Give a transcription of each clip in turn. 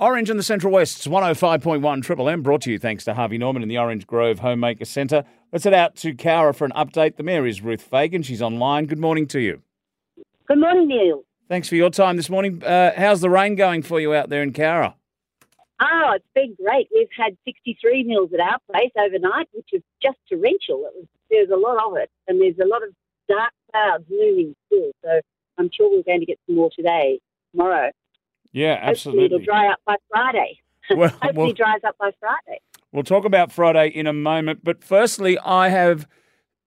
Orange in the Central West's 105.1 Triple M brought to you thanks to Harvey Norman in the Orange Grove Homemaker Centre. Let's head out to Cowra for an update. The Mayor is Ruth Fagan. She's online. Good morning to you. Good morning, Neil. Thanks for your time this morning. Uh, how's the rain going for you out there in Cowra? Oh, it's been great. We've had 63 mils at our place overnight, which is just torrential. It was, there's a lot of it, and there's a lot of dark clouds looming still. So I'm sure we're going to get some more today, tomorrow. Yeah, absolutely. Hopefully it'll dry up by Friday. Well, Hopefully well- it dries up by Friday. We'll talk about Friday in a moment. But firstly, I have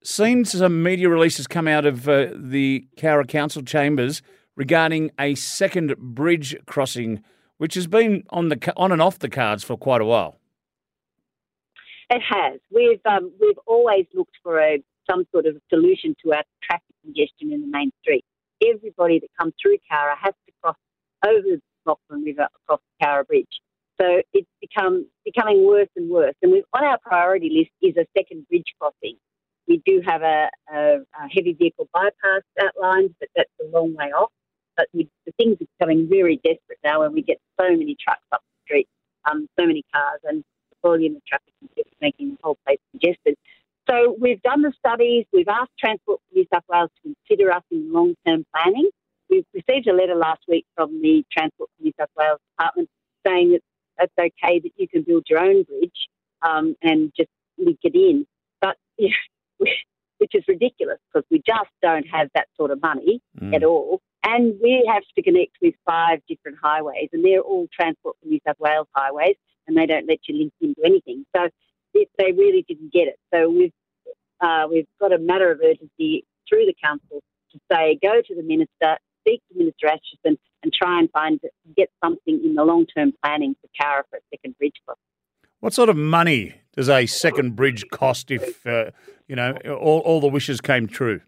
seen some media releases come out of uh, the Cowra Council chambers regarding a second bridge crossing, which has been on the on and off the cards for quite a while. It has. We've um, we've always looked for a some sort of solution to our traffic congestion in the main street. Everybody that comes through Cowra has to cross over the River across the Cowra Bridge. So it's become becoming worse and worse. And we've, on our priority list is a second bridge crossing. We do have a, a, a heavy vehicle bypass outlined, but that's a long way off. But we, the things are becoming very desperate now when we get so many trucks up the street, um, so many cars, and the volume of traffic is just making the whole place congested. So we've done the studies. We've asked Transport for New South Wales to consider us in long-term planning. We've received a letter last week from the Transport South Wales Department saying that it's okay that you can build your own bridge um, and just link it in. But which is ridiculous because we just don't have that sort of money Mm. at all. And we have to connect with five different highways, and they're all Transport for New South Wales highways, and they don't let you link into anything. So it, they really didn't get it. So we've uh, we've got a matter of urgency through the council to say go to the minister, speak to Minister Aitchison, and try and find get something in the long term planning for Cowra for a second bridge. What sort of money does a second bridge cost if uh, you know all, all the wishes came true?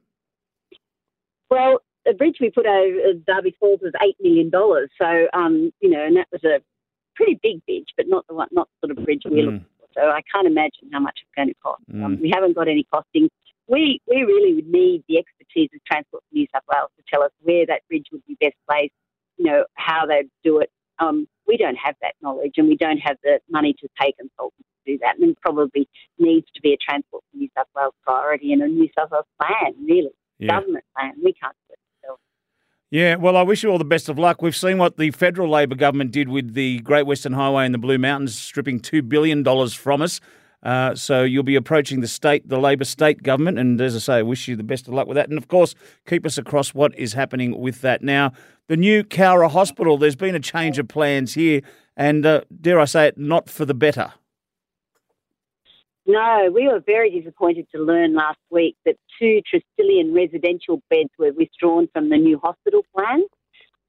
Well, the bridge we put over Darby Falls was eight million dollars. So, um, you know, and that was a pretty big bridge, but not the one, not the sort of bridge we're Mm. looking for. So I can't imagine how much it's going to cost. Um, Mm. we haven't got any costings. We we really would need the expertise of Transport for New South Wales to tell us where that bridge would be best placed. How they do it. Um, we don't have that knowledge, and we don't have the money to pay consultants to do that. And it probably needs to be a Transport for New South Wales priority and a New South Wales plan, really, Yeah. government plan. We can't do it. ourselves. Yeah, well, I wish you all the best of luck. We've seen what the federal Labor government did with the Great Western Highway and the Blue Mountains, stripping $2 billion from us. Uh, so you'll be approaching the state, the Labor state government. And as I say, I wish you the best of luck with that. And of course, keep us across what is happening with that. Now, the new Cowra Hospital, there's been a change of plans here. And uh, dare I say it, not for the better. No, we were very disappointed to learn last week that two Tresillian residential beds were withdrawn from the new hospital plan.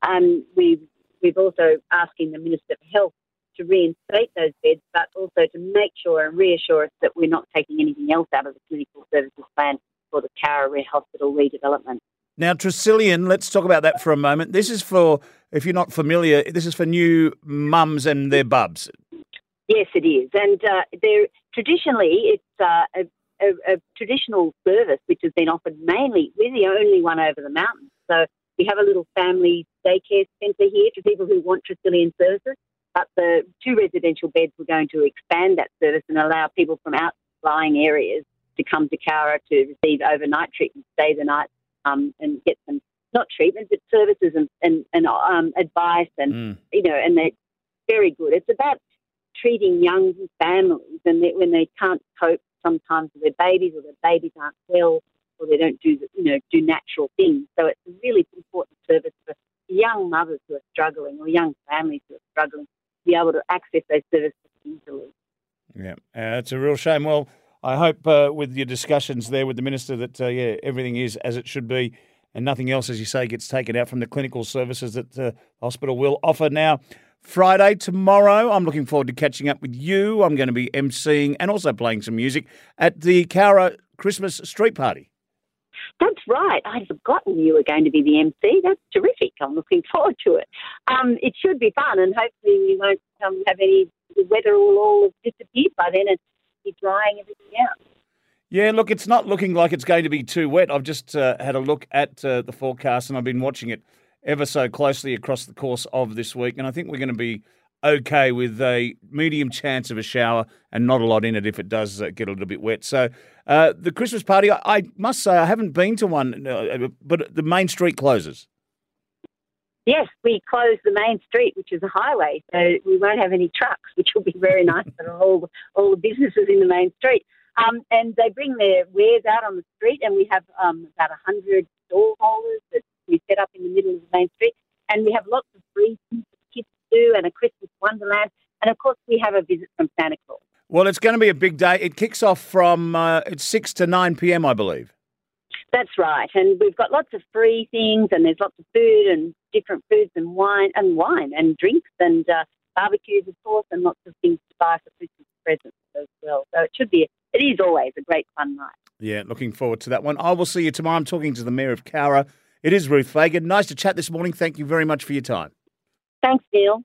Um, we've, we've also asking the Minister for Health to reinstate those beds, but also to make sure and reassure us that we're not taking anything else out of the clinical services plan for the Cowra Hospital redevelopment. Now, Tresillian, let's talk about that for a moment. This is for, if you're not familiar, this is for new mums and their bubs. Yes, it is, and uh, there traditionally it's uh, a, a, a traditional service which has been offered mainly. We're the only one over the mountains, so we have a little family daycare centre here for people who want Tresillian services. But the two residential beds we're going to expand that service and allow people from outlying areas to come to Cowra to receive overnight treatment, stay the night, um, and get some not treatment but services and and, and um, advice and Mm. you know, and they're very good. It's about treating young families and they, when they can't cope sometimes with their babies or their babies aren't well or they don't do, the- you know, do natural things. So it's a really important service for young mothers who are struggling or young families who are struggling able to access those services easily. Yeah, uh, it's a real shame. Well, I hope uh, with your discussions there with the minister that uh, yeah everything is as it should be, and nothing else, as you say, gets taken out from the clinical services that the hospital will offer now. Friday tomorrow, I'm looking forward to catching up with you. I'm going to be emceeing and also playing some music at the Cowra Christmas Street Party. That's right. I'd forgotten you were going to be the MC. That's terrific. I'm looking forward to it. Um, it should be fun, and hopefully we won't um, have any. The weather will all have disappeared by then, and be drying everything out. Yeah, look, it's not looking like it's going to be too wet. I've just uh, had a look at uh, the forecast and I've been watching it ever so closely across the course of this week. And I think we're going to be okay with a medium chance of a shower and not a lot in it if it does uh, get a little bit wet. So uh, the Christmas party, I, I, must say, I haven't been to one, uh, but the main street closes. Yes, we close the main street, which is a highway, so we won't have any trucks, which will be very nice for all all the businesses in the main street. Um, and they bring their wares out on the street, and we have um, about a hundred stall holders that we set up in the middle of the main street, and we have lots of free things for kids to do, and a Christmas wonderland, and of course we have a visit from Santa Claus. Well, it's going to be a big day. It kicks off from uh, it's six to nine p.m., I believe. That's right, and we've got lots of free things, and there's lots of food and different foods and wine and wine and drinks and uh, barbecues, of course, and lots of things to buy for Christmas presents as well. So it should be, it is always a great fun night. Yeah, looking forward to that one. I will see you tomorrow. I'm talking to the Mayor of Cowra. It is Ruth Fagan. Nice to chat this morning. Thank you very much for your time. Thanks, Neil.